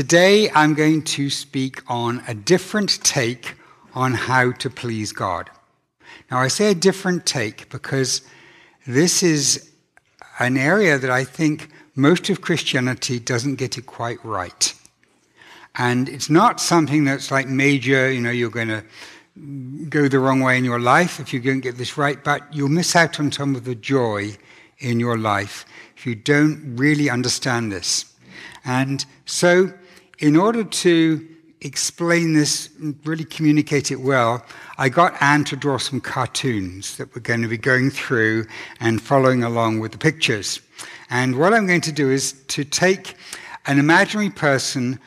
Today I'm going to speak on a different take on how to please God. Now, I say a different take because this is an area that I think most of Christianity doesn't get it quite right. And it's not something that's like major, you know, you're going to go the wrong way in your life if you don't get this right, but you'll miss out on some of the joy in your life if you don't really understand this. And so, in order to explain this, and really communicate it well, I got Anne to draw some cartoons that we're going to be going through and following along with the pictures. And what I'm going to do is to take an imaginary person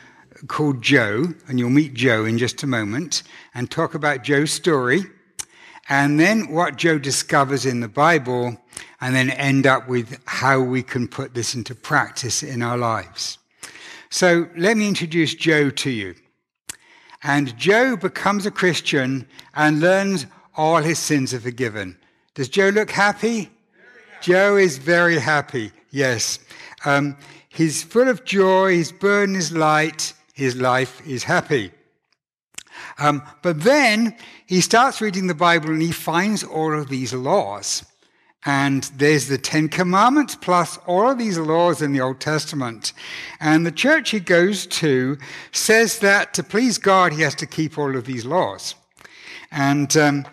called Joe, and you'll meet Joe in just a moment, and talk about Joe's story, and then what Joe discovers in the Bible, and then end up with how we can put this into practice in our lives. So let me introduce Joe to you. And Joe becomes a Christian and learns all his sins are forgiven. Does Joe look happy? Joe is very happy, yes. Um, he's full of joy, his burden is light, his life is happy. Um, but then he starts reading the Bible and he finds all of these laws. And there's the Ten Commandments plus all of these laws in the Old Testament. And the church he goes to says that to please God, he has to keep all of these laws. And um,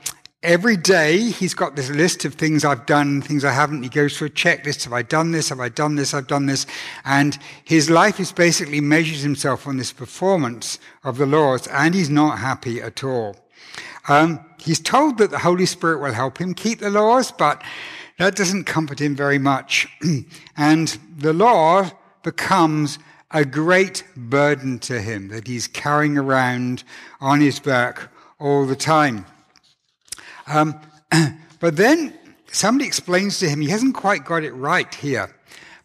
every day he's got this list of things I've done, things I haven't. He goes through a checklist. Have I done this? Have I done this? I've done this. And his life is basically measures himself on this performance of the laws, and he's not happy at all. Um, he's told that the Holy Spirit will help him keep the laws, but that doesn't comfort him very much. and the law becomes a great burden to him that he's carrying around on his back all the time. Um, but then somebody explains to him he hasn't quite got it right here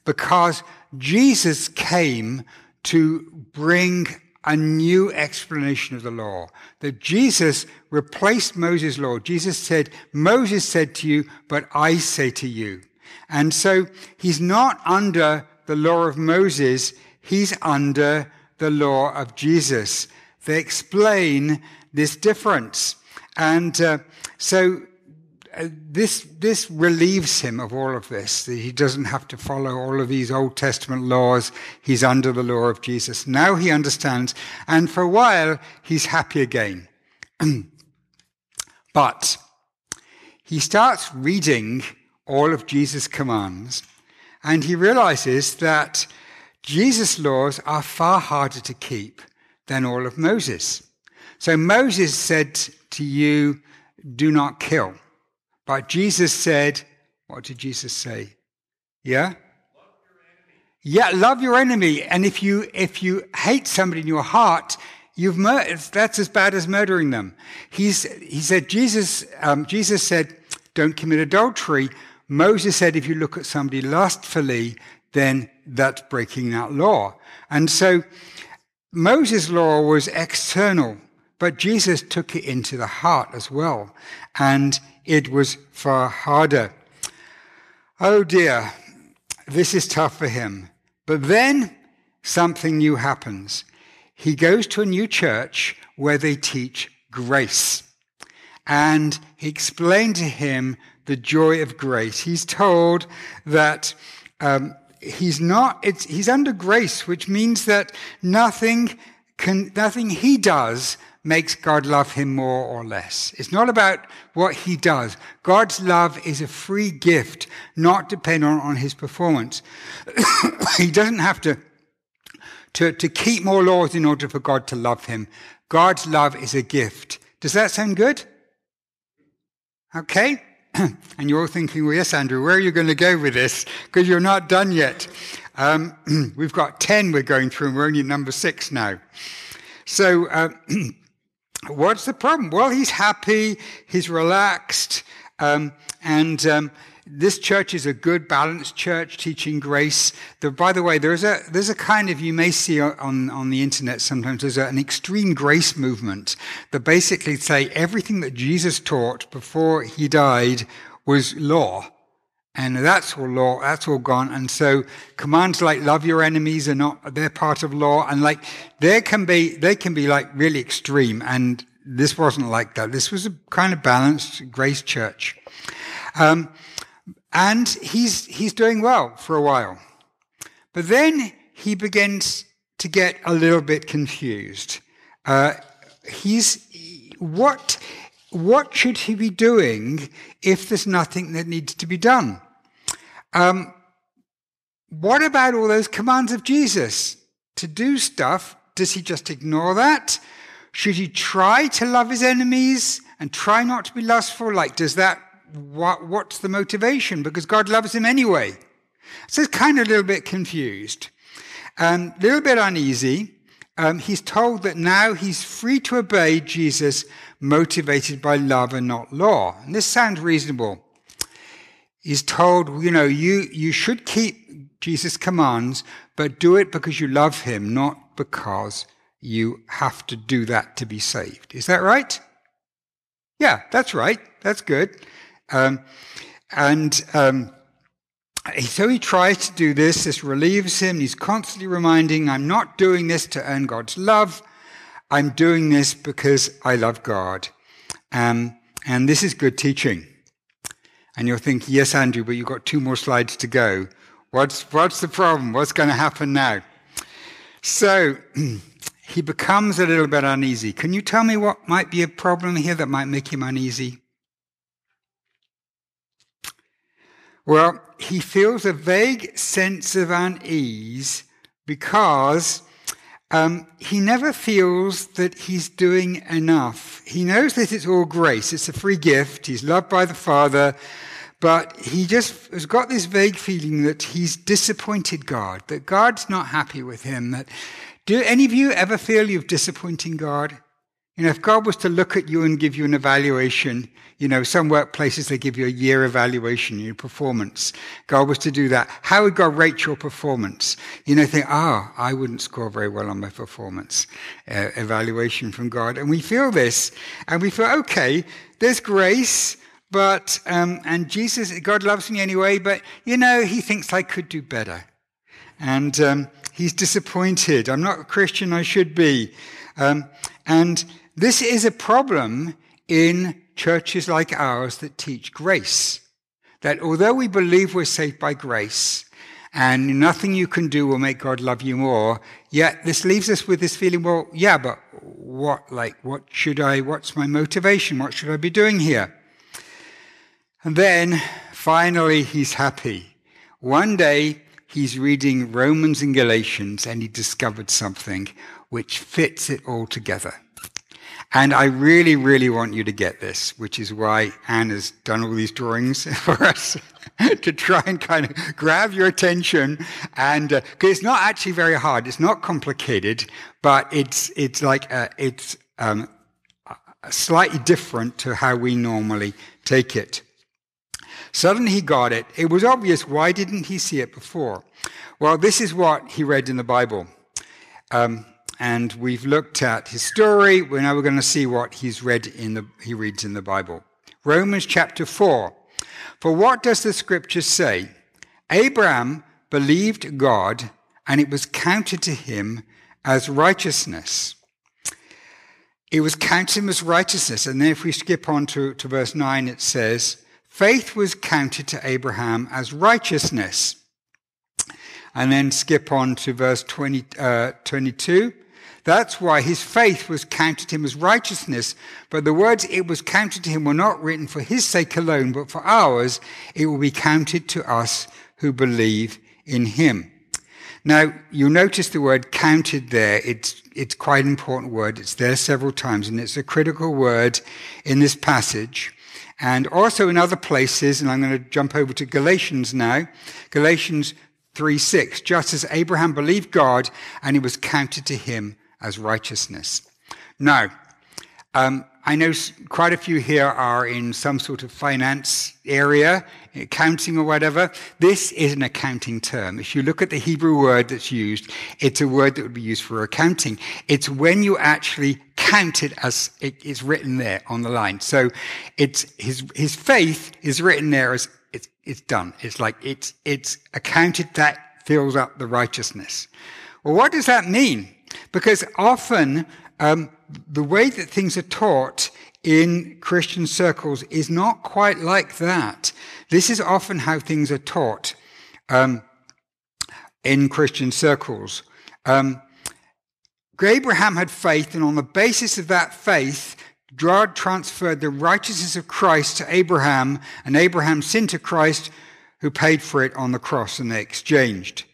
because Jesus came to bring a new explanation of the law. That Jesus replaced Moses' law. Jesus said, Moses said to you, but I say to you. And so he's not under the law of Moses, he's under the law of Jesus. They explain this difference. And uh, so uh, this, this relieves him of all of this. He doesn't have to follow all of these Old Testament laws. He's under the law of Jesus. Now he understands, and for a while, he's happy again. but he starts reading all of Jesus' commands, and he realizes that Jesus' laws are far harder to keep than all of Moses. So Moses said to you, Do not kill. But Jesus said, what did Jesus say? Yeah? yeah, love your enemy. And if you if you hate somebody in your heart, you've mur- that's as bad as murdering them. He's he said Jesus um, Jesus said, don't commit adultery. Moses said, if you look at somebody lustfully, then that's breaking that law. And so Moses' law was external, but Jesus took it into the heart as well. And it was far harder. Oh dear, this is tough for him. But then something new happens. He goes to a new church where they teach grace. And he explained to him the joy of grace. He's told that um, he's not, he's under grace, which means that nothing can, nothing he does makes God love him more or less. It's not about what he does. God's love is a free gift, not dependent on his performance. he doesn't have to, to, to keep more laws in order for God to love him. God's love is a gift. Does that sound good? Okay? and you're all thinking, well, yes, Andrew, where are you going to go with this? Because you're not done yet. Um, we've got 10 we're going through, and we're only number six now. So, uh, What's the problem? Well, he's happy, he's relaxed, um, and um, this church is a good, balanced church teaching grace. The, by the way, there's a there's a kind of you may see on on the internet sometimes there's a, an extreme grace movement that basically say everything that Jesus taught before he died was law, And that's all law, that's all gone. And so commands like love your enemies are not, they're part of law. And like, there can be, they can be like really extreme. And this wasn't like that. This was a kind of balanced grace church. Um, and he's, he's doing well for a while. But then he begins to get a little bit confused. Uh, he's, what, what should he be doing if there's nothing that needs to be done? Um, what about all those commands of Jesus to do stuff? Does he just ignore that? Should he try to love his enemies and try not to be lustful? Like, does that, what, what's the motivation? Because God loves him anyway. So he's kind of a little bit confused, a um, little bit uneasy. Um, he's told that now he's free to obey Jesus, motivated by love and not law. And this sounds reasonable is told, you know, you, you should keep Jesus' commands, but do it because you love him, not because you have to do that to be saved. Is that right? Yeah, that's right. That's good. Um, and um, so he tries to do this. This relieves him. He's constantly reminding, I'm not doing this to earn God's love. I'm doing this because I love God. Um, and this is good teaching. And you're thinking, yes, Andrew, but you've got two more slides to go. What's, what's the problem? What's going to happen now? So he becomes a little bit uneasy. Can you tell me what might be a problem here that might make him uneasy? Well, he feels a vague sense of unease because um, he never feels that he's doing enough. He knows that it's all grace, it's a free gift, he's loved by the Father, but he just has got this vague feeling that he's disappointed God, that God's not happy with him. That do any of you ever feel you've disappointing God? You know, if God was to look at you and give you an evaluation, you know, some workplaces they give you a year evaluation, your performance. God was to do that. How would God rate your performance? You know, think, ah, oh, I wouldn't score very well on my performance uh, evaluation from God. And we feel this, and we feel, okay, there's grace, but, um, and Jesus, God loves me anyway, but, you know, he thinks I could do better. And um, he's disappointed. I'm not a Christian, I should be. Um, and this is a problem in churches like ours that teach grace. That although we believe we're saved by grace, and nothing you can do will make God love you more. Yet this leaves us with this feeling, well, yeah, but what, like, what should I, what's my motivation? What should I be doing here? And then finally, he's happy. One day, he's reading Romans and Galatians and he discovered something which fits it all together. And I really, really want you to get this, which is why Anne has done all these drawings for us to try and kind of grab your attention. And because uh, it's not actually very hard, it's not complicated, but it's it's like uh, it's um, slightly different to how we normally take it. Suddenly he got it. It was obvious. Why didn't he see it before? Well, this is what he read in the Bible. Um, and we've looked at his story. We're now we're going to see what he's read in the, he reads in the Bible. Romans chapter 4. For what does the scripture say? Abraham believed God and it was counted to him as righteousness. It was counted him as righteousness. And then if we skip on to, to verse 9, it says, Faith was counted to Abraham as righteousness. And then skip on to verse 20, uh, 22. That's why his faith was counted to him as righteousness. But the words it was counted to him were not written for his sake alone, but for ours. It will be counted to us who believe in him. Now, you'll notice the word counted there. It's, it's quite an important word. It's there several times, and it's a critical word in this passage and also in other places, and I'm going to jump over to Galatians now. Galatians 3 6. Just as Abraham believed God, and it was counted to him as righteousness. Now, um, I know quite a few here are in some sort of finance area, accounting or whatever. This is an accounting term. If you look at the Hebrew word that's used, it's a word that would be used for accounting. It's when you actually count it as it is written there on the line. So it's his, his faith is written there as it's, it's done. It's like it's, it's accounted that fills up the righteousness. Well, what does that mean? Because often um, the way that things are taught in Christian circles is not quite like that. This is often how things are taught um, in Christian circles. Um, Abraham had faith, and on the basis of that faith, God transferred the righteousness of Christ to Abraham, and Abraham sinned to Christ, who paid for it on the cross, and they exchanged.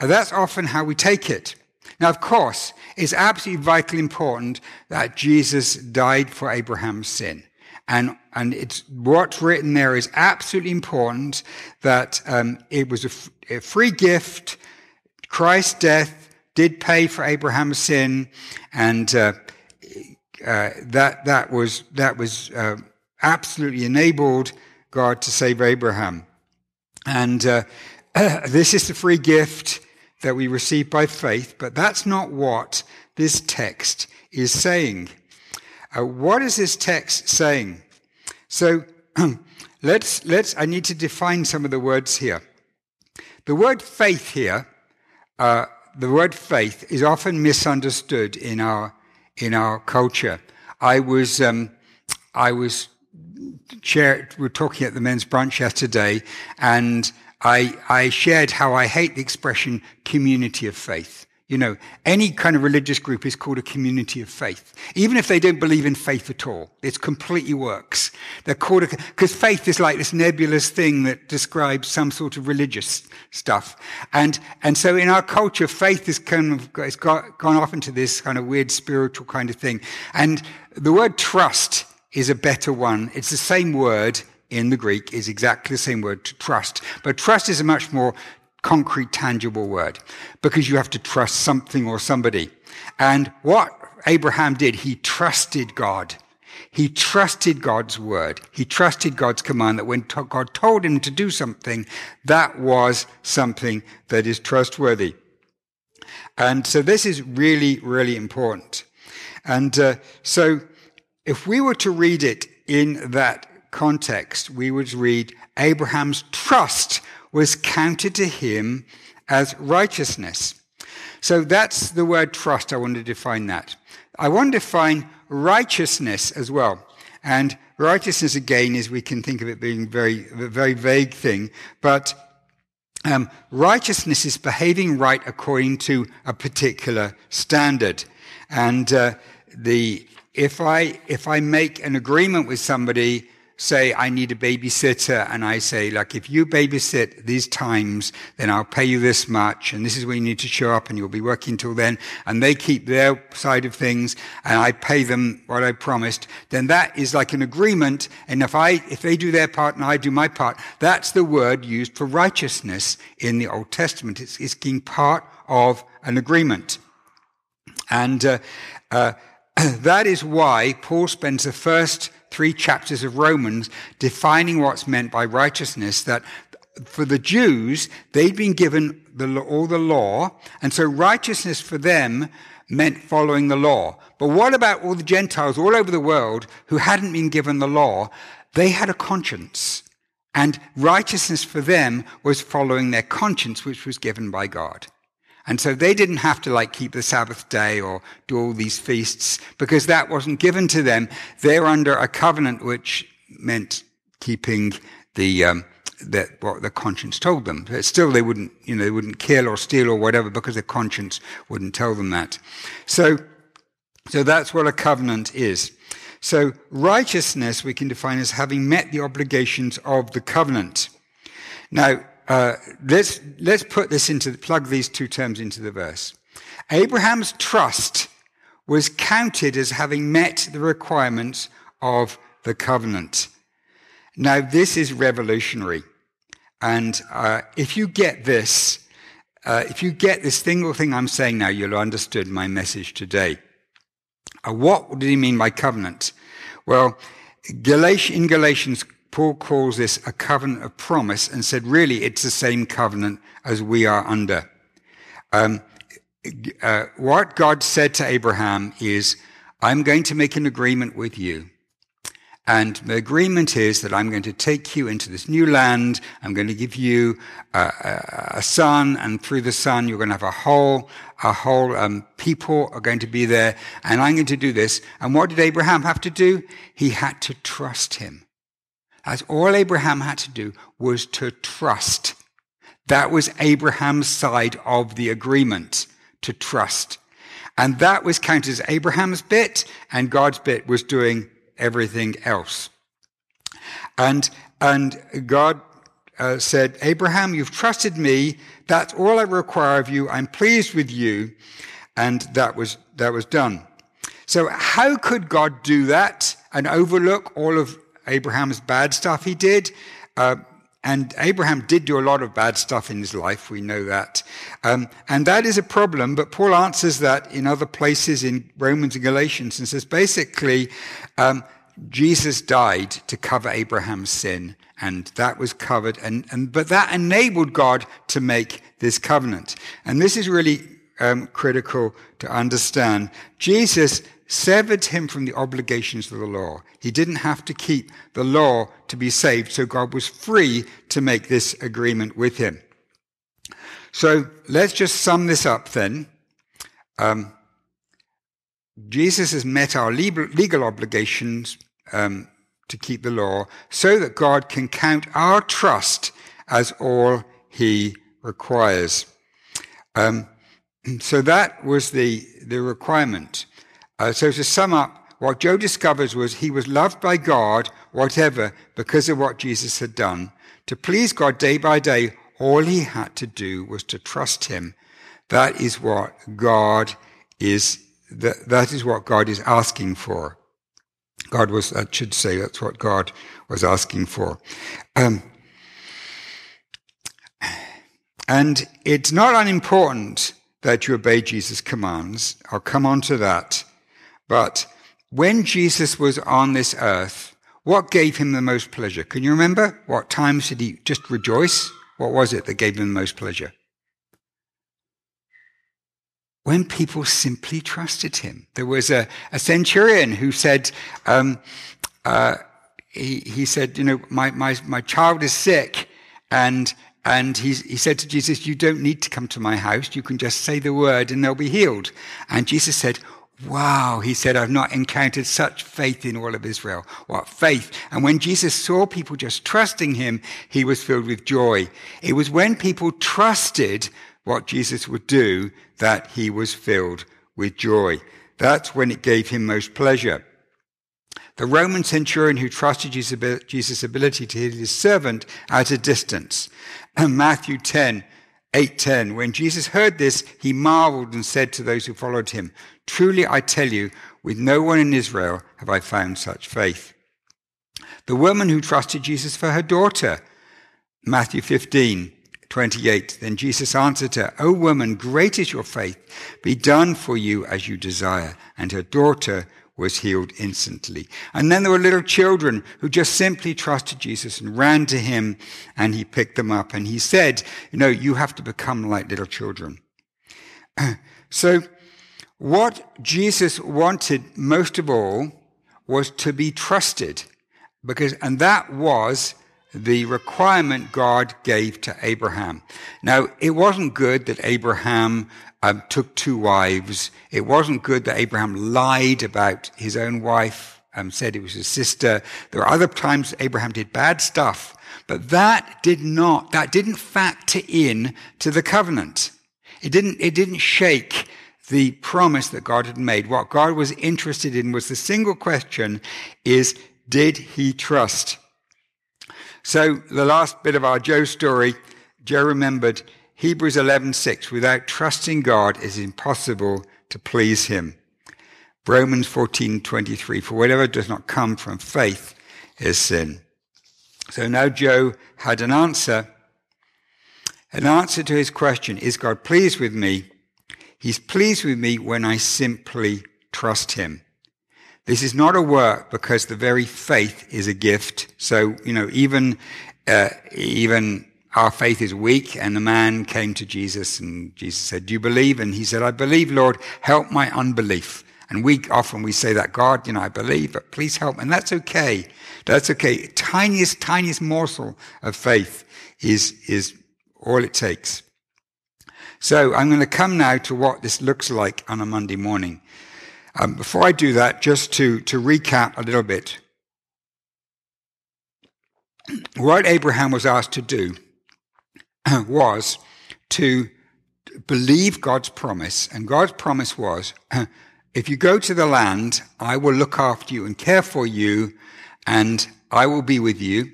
And that's often how we take it. Now, of course, it's absolutely vitally important that Jesus died for Abraham's sin. And, and it's, what's written there is absolutely important that um, it was a, f- a free gift. Christ's death did pay for Abraham's sin, and uh, uh, that that was that was uh, absolutely enabled God to save Abraham. And uh, this is the free gift that we receive by faith, but that's not what this text is saying. Uh, what is this text saying? So let's, let's, I need to define some of the words here. The word faith here, uh, the word faith is often misunderstood in our, in our culture. I was, um, I was chair, we're talking at the men's brunch yesterday, and I, I shared how I hate the expression community of faith. You know, any kind of religious group is called a community of faith. Even if they don't believe in faith at all, it completely works. They're called because faith is like this nebulous thing that describes some sort of religious stuff. And, and so in our culture, faith is kind of, it's got, gone off into this kind of weird spiritual kind of thing. And the word trust is a better one. It's the same word in the Greek is exactly the same word to trust. But trust is a much more concrete, tangible word because you have to trust something or somebody. And what Abraham did, he trusted God. He trusted God's word. He trusted God's command that when God told him to do something, that was something that is trustworthy. And so this is really, really important. And uh, so if we were to read it in that context, we would read Abraham's trust was counted to him as righteousness. So that's the word trust. I want to define that. I want to define righteousness as well. And righteousness, again, is we can think of it being very, a very vague thing, but um, righteousness is behaving right according to a particular standard. And uh, the if I if I make an agreement with somebody say I need a babysitter and I say, like, if you babysit these times, then I'll pay you this much and this is when you need to show up and you'll be working till then and they keep their side of things and I pay them what I promised, then that is like an agreement. And if I, if they do their part and I do my part, that's the word used for righteousness in the Old Testament. It's, it's being part of an agreement. And, uh, uh, that is why Paul spends the first three chapters of Romans defining what's meant by righteousness, that for the Jews, they'd been given the, all the law, and so righteousness for them meant following the law. But what about all the Gentiles all over the world who hadn't been given the law? They had a conscience. And righteousness for them was following their conscience, which was given by God. And so they didn't have to like keep the Sabbath day or do all these feasts because that wasn't given to them. They're under a covenant which meant keeping the, um, the, what the conscience told them. But still, they wouldn't, you know, they wouldn't kill or steal or whatever because their conscience wouldn't tell them that. So, so that's what a covenant is. So righteousness we can define as having met the obligations of the covenant. Now, uh, let's, let's put this into, plug these two terms into the verse. Abraham's trust was counted as having met the requirements of the covenant. Now, this is revolutionary. And uh, if you get this, uh, if you get this single thing I'm saying now, you'll have understood my message today. Uh, what did he mean by covenant? Well, Galatians, in Galatians Paul calls this a covenant of promise and said, really, it's the same covenant as we are under. Um, uh, what God said to Abraham is, I'm going to make an agreement with you. And the agreement is that I'm going to take you into this new land. I'm going to give you a, a, a son, and through the son, you're going to have a whole, a whole um, people are going to be there, and I'm going to do this. And what did Abraham have to do? He had to trust him. That's all Abraham had to do was to trust. That was Abraham's side of the agreement, to trust. And that was counted as Abraham's bit, and God's bit was doing everything else. And, and God uh, said, Abraham, you've trusted me. That's all I require of you. I'm pleased with you. And that was, that was done. So how could God do that and overlook all of Abraham's bad stuff he did? Uh, and Abraham did do a lot of bad stuff in his life, we know that. Um, and that is a problem, but Paul answers that in other places in Romans and Galatians and says basically, um, Jesus died to cover Abraham's sin, and that was covered, and, and but that enabled God to make this covenant. And this is really um, critical to understand. Jesus severed him from the obligations of the law. He didn't have to keep the law to be saved, so God was free to make this agreement with him. So let's just sum this up then. Um, Jesus has met our legal obligations um, to keep the law so that God can count our trust as all he requires. Um, so that was the, the requirement. Uh, so to sum up, what Joe discovers was he was loved by God, whatever, because of what Jesus had done. To please God day by day, all he had to do was to trust him. That is what God is, that, that is what God is asking for. God was, I should say, that's what God was asking for. Um, and it's not unimportant that you obey Jesus' commands. I'll come on to that. But when Jesus was on this earth, what gave him the most pleasure? Can you remember? What times did he just rejoice? What was it that gave him the most pleasure? When people simply trusted him. There was a, a centurion who said, um, uh, he, he said, you know, my, my, my child is sick and and he, he said to Jesus, You don't need to come to my house. You can just say the word and they'll be healed. And Jesus said, Wow, he said, I've not encountered such faith in all of Israel. What faith? And when Jesus saw people just trusting him, he was filled with joy. It was when people trusted what Jesus would do that he was filled with joy. That's when it gave him most pleasure. The Roman centurion who trusted Jesus' ability to heal his servant at a distance. Matthew 10, 8:10 When Jesus heard this he marveled and said to those who followed him Truly I tell you with no one in Israel have I found such faith. The woman who trusted Jesus for her daughter. Matthew 15 28 Then Jesus answered her O woman great is your faith. Be done for you as you desire. And her daughter was healed instantly. And then there were little children who just simply trusted Jesus and ran to him and he picked them up and he said, you know, you have to become like little children. so what Jesus wanted most of all was to be trusted because, and that was the requirement God gave to Abraham. Now, it wasn't good that Abraham um, took two wives. It wasn't good that Abraham lied about his own wife, um, said it was his sister. There were other times Abraham did bad stuff, but that did not, that didn't factor in to the covenant. It didn't, it didn't shake the promise that God had made. What God was interested in was the single question is, did he trust? So the last bit of our Joe story, Joe remembered Hebrews 11:6 without trusting God it is impossible to please him. Romans 14:23 for whatever does not come from faith is sin. So now Joe had an answer an answer to his question is God pleased with me? He's pleased with me when I simply trust him. This is not a work because the very faith is a gift. So, you know, even, uh, even our faith is weak. And the man came to Jesus and Jesus said, do you believe? And he said, I believe, Lord, help my unbelief. And we often we say that God, you know, I believe, but please help. And that's okay. That's okay. Tiniest, tiniest morsel of faith is, is all it takes. So I'm going to come now to what this looks like on a Monday morning. Um, before I do that, just to, to recap a little bit. What Abraham was asked to do was to believe God's promise. And God's promise was, if you go to the land, I will look after you and care for you, and I will be with you,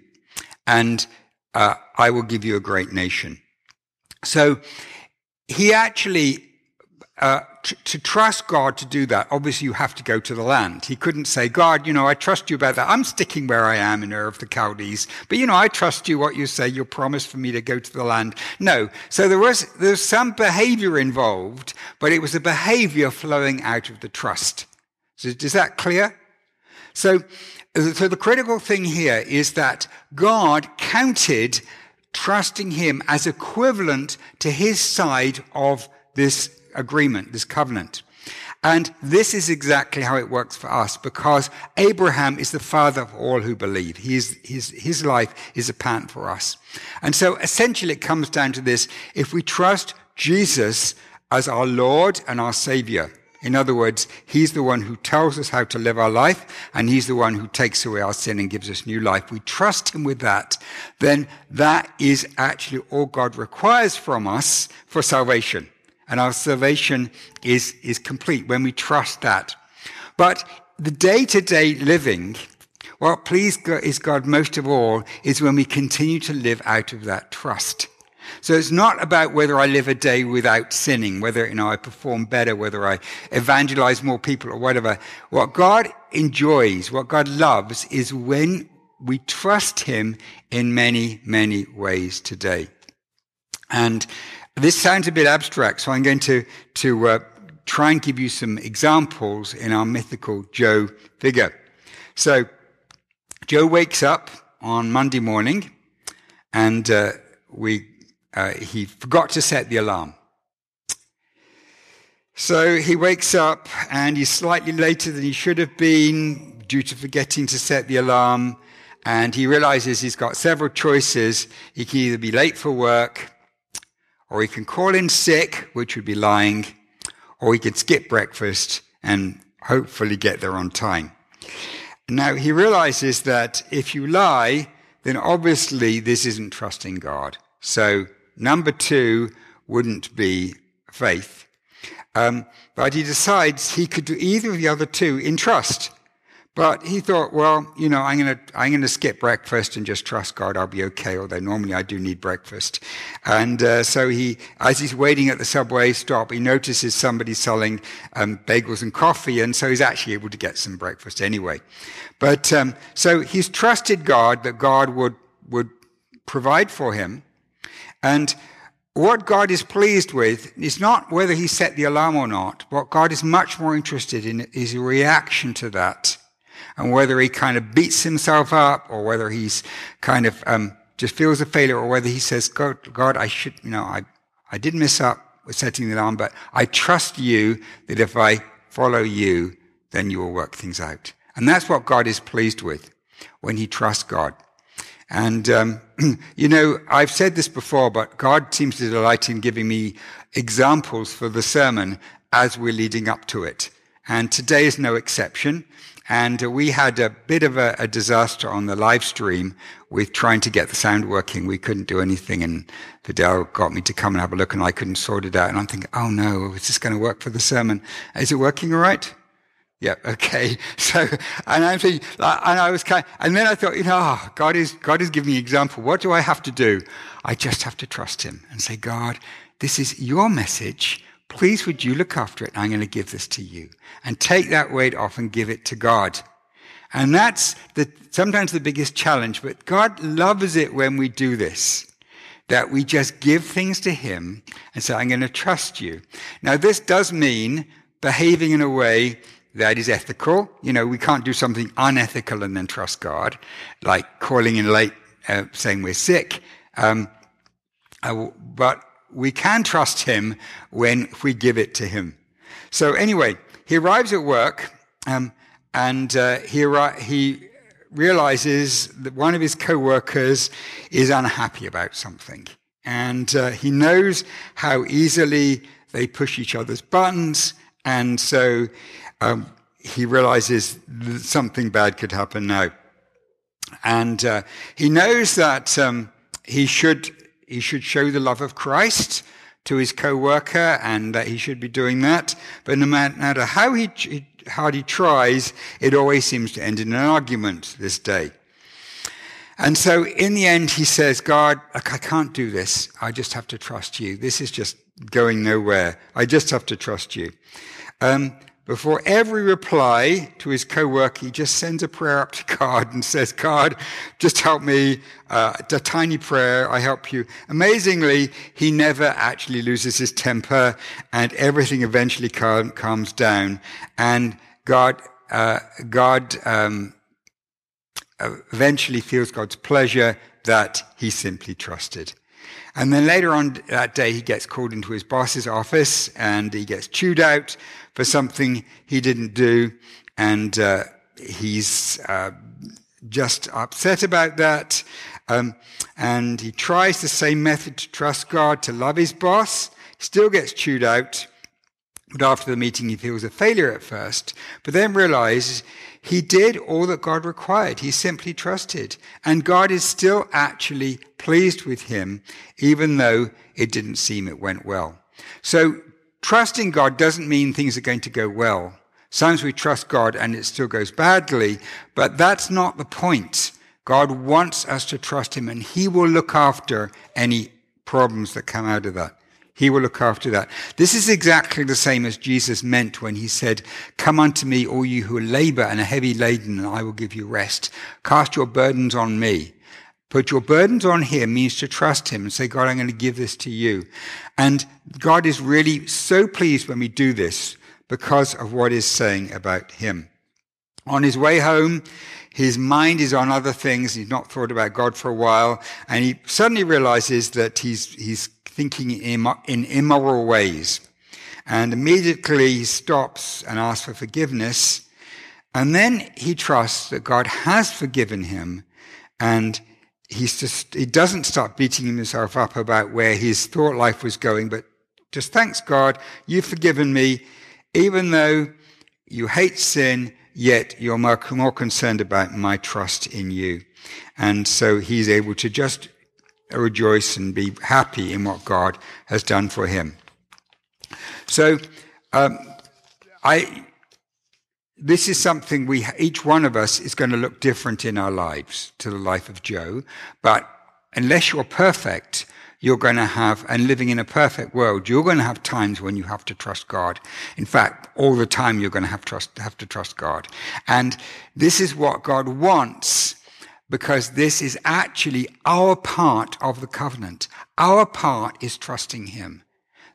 and uh, I will give you a great nation. So he actually uh, to trust God to do that, obviously you have to go to the land. He couldn't say, God, you know, I trust you about that. I'm sticking where I am in Ur of the Chaldees, but you know, I trust you what you say. You'll promise for me to go to the land. No. So there was, there was some behavior involved, but it was a behavior flowing out of the trust. So is that clear? So, so the critical thing here is that God counted trusting him as equivalent to his side of this agreement, this covenant. And this is exactly how it works for us because Abraham is the father of all who believe. He is, his, his life is a pattern for us. And so essentially it comes down to this. If we trust Jesus as our Lord and our Savior, in other words, He's the one who tells us how to live our life, and He's the one who takes away our sin and gives us new life. We trust Him with that, then that is actually all God requires from us for salvation and our salvation is, is complete when we trust that. But the day to day living, what pleases God most of all is when we continue to live out of that trust. So it's not about whether I live a day without sinning, whether, you know, I perform better, whether I evangelize more people or whatever. What God enjoys, what God loves is when we trust Him in many, many ways today. And this sounds a bit abstract, so I'm going to, to uh, try and give you some examples in our mythical Joe figure. So, Joe wakes up on Monday morning, and uh, we, uh, he forgot to set the alarm. So he wakes up and he's slightly later than he should have been due to forgetting to set the alarm. And he realizes he's got several choices. He can either be late for work, or he can call in sick, which would be lying, or he could skip breakfast and hopefully get there on time. Now, he realizes that if you lie, then obviously this isn't trusting God. So, number two wouldn't be faith. Um, but he decides he could do either of the other two in trust. But he thought, well, you know, I'm going to, I'm going to skip breakfast and just trust God I'll be okay, although normally I do need breakfast. And uh, so he, as he's waiting at the subway stop, he notices somebody selling um, bagels and coffee, and so he's actually able to get some breakfast anyway. But um, so he's trusted God that God would, would provide for him. And what God is pleased with is not whether he set the alarm or not. What God is much more interested in is a reaction to that and whether he kind of beats himself up or whether he's kind of um, just feels a failure or whether he says, God, God, I should, you know, I, I did mess up with setting the alarm, but I trust you that if I follow you, then you will work things out. And that's what God is pleased with when he trusts God. And, um, you know, I've said this before, but God seems to delight in giving me examples for the sermon as we're leading up to it. And today is no exception. And uh, we had a bit of a, a, disaster on the live stream with trying to get the sound working. We couldn't do anything. And Vidal got me to come and have a look and I couldn't sort it out. And I'm thinking, oh no, is this going to work for the sermon? Is it working all right? Yeah, okay. So, and I'm thinking, and I was kind, of, and then I thought, you know, oh, God is, God is giving me example. What do I have to do? I just have to trust Him and say, God, this is your message. Please would you look after it? I'm going to give this to you. And take that weight off and give it to God. And that's the, sometimes the biggest challenge, but God loves it when we do this. That we just give things to Him and say, I'm going to trust you. Now, this does mean behaving in a way that is ethical. You know, we can't do something unethical and then trust God, like calling in late, uh, saying we're sick. Um, uh, but we can trust him when we give it to him. So anyway, he arrives at work, um, and uh, he, he realizes that one of his co-workers is unhappy about something. And uh, he knows how easily they push each other's buttons. And so um, he realizes something bad could happen now. And uh, he knows that um, he should he should show the love of Christ to his co-worker, and that he should be doing that. But no matter how he hard he tries, it always seems to end in an argument this day. And so in the end, he says, God, I can't do this. I just have to trust you. This is just going nowhere. I just have to trust you. Um, before every reply to his co-worker, he just sends a prayer up to God and says, God, just help me. Uh, a tiny prayer. I help you. Amazingly, he never actually loses his temper and everything eventually calm, calms down. And God, uh, God, um, eventually feels God's pleasure that he simply trusted. And then later on that day, he gets called into his boss's office and he gets chewed out for something he didn't do. And uh, he's uh, just upset about that. Um, and he tries the same method to trust God, to love his boss, still gets chewed out. But after the meeting, he feels a failure at first, but then realizes he did all that God required. He simply trusted. And God is still actually pleased with him, even though it didn't seem it went well. So trusting God doesn't mean things are going to go well. Sometimes we trust God and it still goes badly, but that's not the point. God wants us to trust him and he will look after any problems that come out of that. He will look after that. This is exactly the same as Jesus meant when he said, Come unto me, all you who labor and are heavy laden, and I will give you rest. Cast your burdens on me. Put your burdens on him means to trust him and say, God, I'm going to give this to you. And God is really so pleased when we do this because of what he's saying about him. On his way home, his mind is on other things. He's not thought about God for a while. And he suddenly realizes that he's, he's thinking in immoral ways. And immediately he stops and asks for forgiveness. And then he trusts that God has forgiven him and he's just, he doesn't start beating himself up about where his thought life was going, but just thanks God, you've forgiven me, even though you hate sin, yet you're more, more concerned about my trust in you. And so he's able to just rejoice and be happy in what God has done for him. So, um, I, this is something we, each one of us is going to look different in our lives to the life of Joe. But unless you're perfect, you're going to have, and living in a perfect world, you're going to have times when you have to trust God. In fact, all the time you're going to have, trust, have to trust God. And this is what God wants because this is actually our part of the covenant. Our part is trusting Him.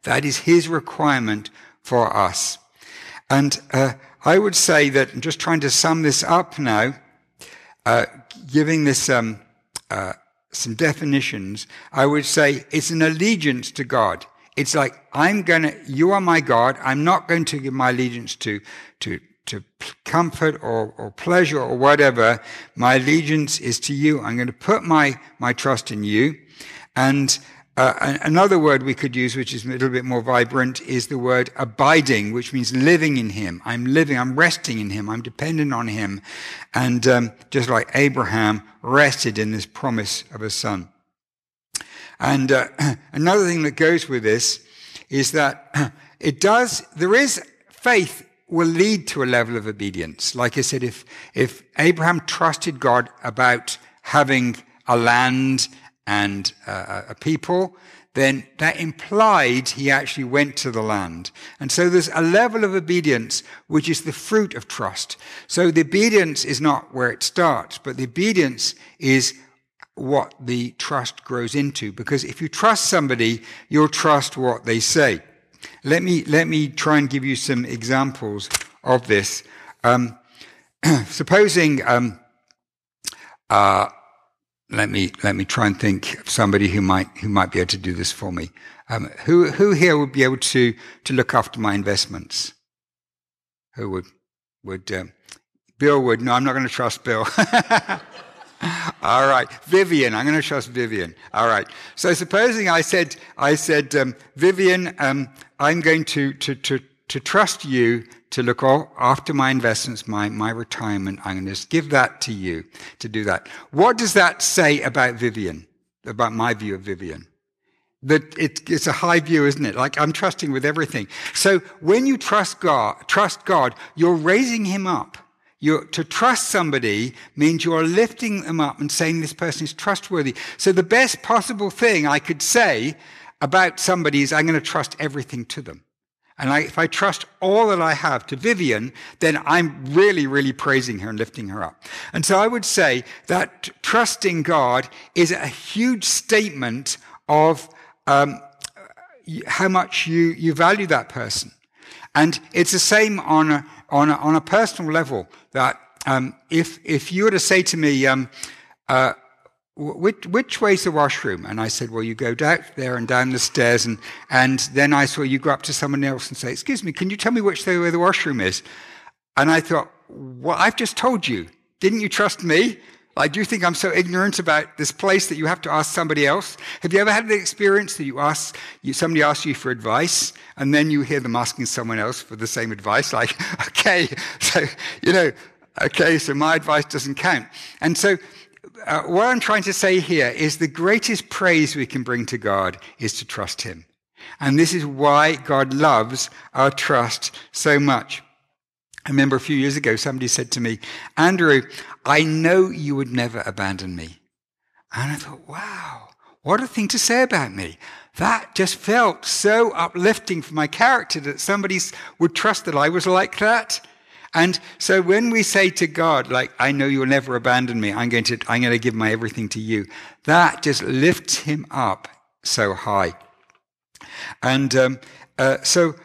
That is His requirement for us. And uh, I would say that, just trying to sum this up now, uh, giving this um, uh, some definitions, I would say it's an allegiance to God. It's like, I'm gonna, you are my God. I'm not going to give my allegiance to, to, to comfort or, or pleasure or whatever. My allegiance is to you. I'm going to put my, my trust in you. And uh, another word we could use, which is a little bit more vibrant, is the word abiding, which means living in Him. I'm living, I'm resting in Him, I'm dependent on Him. And um, just like Abraham rested in this promise of a son. And uh, another thing that goes with this is that it does, there is faith will lead to a level of obedience. Like I said, if, if Abraham trusted God about having a land and uh, a people, then that implied he actually went to the land. And so there's a level of obedience which is the fruit of trust. So the obedience is not where it starts, but the obedience is what the trust grows into. Because if you trust somebody, you'll trust what they say. Let me, let me try and give you some examples of this. Um, supposing, um, uh, let me let me try and think of somebody who might who might be able to do this for me. Um, who who here would be able to to look after my investments? Who would, would, um, Bill would, no, I'm not going to trust Bill. All right, Vivian. I'm going to trust Vivian. All right. So supposing I said, I said, um, Vivian, um, I'm going to, to, to, to trust you to look after my investments, my, my retirement. I'm going to just give that to you to do that. What does that say about Vivian? About my view of Vivian? That it, it's a high view, isn't it? Like I'm trusting with everything. So when you trust God, trust God, you're raising him up. You're, to trust somebody means you're lifting them up and saying this person is trustworthy. So the best possible thing I could say about somebody is I'm going to trust everything to them. And I, if I trust all that I have to Vivian, then I'm really, really praising her and lifting her up. And so I would say that trusting God is a huge statement of um, how much you, you value that person. And it's the same on a, on a, on a personal level that um, if, if you were to say to me, um, uh, which, which way's the washroom? And I said, well, you go down there and down the stairs. And, and then I saw you go up to someone else and say, excuse me, can you tell me which way the washroom is? And I thought, well, I've just told you. Didn't you trust me? Like, do you think I'm so ignorant about this place that you have to ask somebody else? Have you ever had the experience that you ask, you, somebody asks you for advice, and then you hear them asking someone else for the same advice? Like, okay, so, you know, okay, so my advice doesn't count. And so, uh, what I'm trying to say here is the greatest praise we can bring to God is to trust Him. And this is why God loves our trust so much. I remember a few years ago, somebody said to me, Andrew, I know you would never abandon me. And I thought, wow, what a thing to say about me. That just felt so uplifting for my character that somebody would trust that I was like that. And so when we say to God, like, I know you'll never abandon me, I'm going to, I'm going to give my everything to you, that just lifts him up so high. And um, uh, so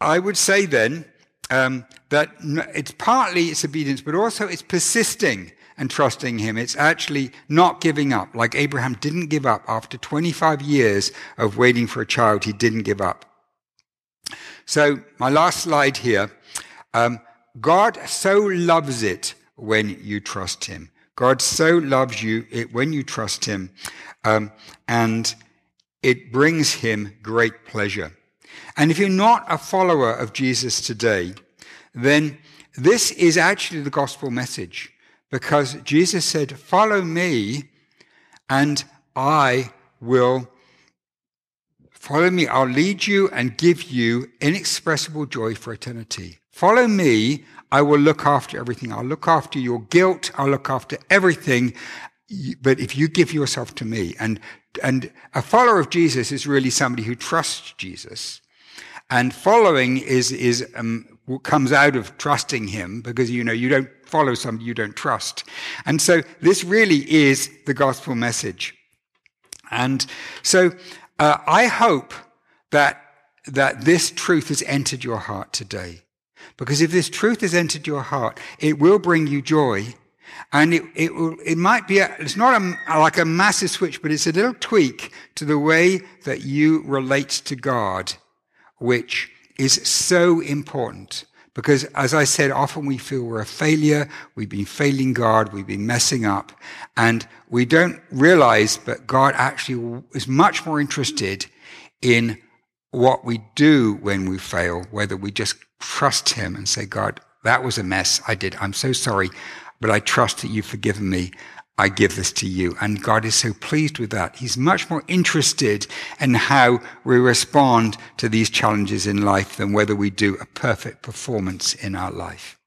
I would say then, um, that it's partly it's obedience, but also it's persisting and trusting him. It's actually not giving up. Like Abraham didn't give up after 25 years of waiting for a child. He didn't give up. So my last slide here. Um, God so loves it when you trust him. God so loves you it, when you trust him. Um, and it brings him great pleasure. And if you're not a follower of Jesus today, then this is actually the gospel message because Jesus said, Follow me and I will follow me. I'll lead you and give you inexpressible joy for eternity. Follow me. I will look after everything. I'll look after your guilt. I'll look after everything. But if you give yourself to me and, and a follower of Jesus is really somebody who trusts Jesus. And following is, is um, comes out of trusting him because, you know, you don't follow somebody you don't trust. And so this really is the gospel message. And so uh, I hope that, that this truth has entered your heart today. Because if this truth has entered your heart, it will bring you joy. And it, it, will, it might be, a, it's not a, like a massive switch, but it's a little tweak to the way that you relate to God which is so important. Because as I said, often we feel we're a failure, we've been failing God, we've been messing up, and we don't realize that God actually is much more interested in what we do when we fail, whether we just trust Him and say, God, that was a mess I did. I'm so sorry, but I trust that you've forgiven me I give this to you. And God is so pleased with that. He's much more interested in how we respond to these challenges in life than whether we do a perfect performance in our life.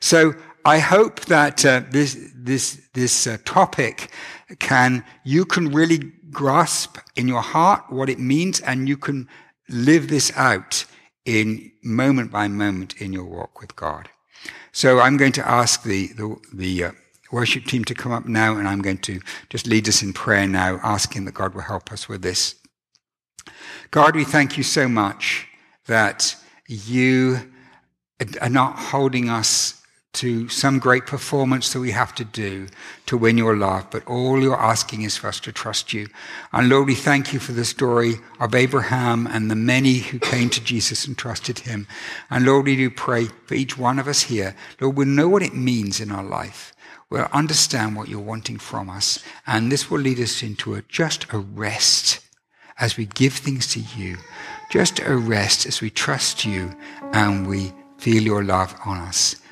So I hope that uh, this this this uh, topic can you can really grasp in your heart what it means, and you can live this out in moment by moment in your walk with God. So I'm going to ask the the, the uh, worship team to come up now, and I'm going to just lead us in prayer now, asking that God will help us with this. God, we thank you so much that you are not holding us to some great performance that we have to do to win your love, but all you're asking is for us to trust you. And Lord, we thank you for the story of Abraham and the many who came to Jesus and trusted him. And Lord, we do pray for each one of us here. Lord, we'll know what it means in our life. We'll understand what you're wanting from us. And this will lead us into a, just a rest as we give things to you. Just a rest as we trust you and we feel your love on us.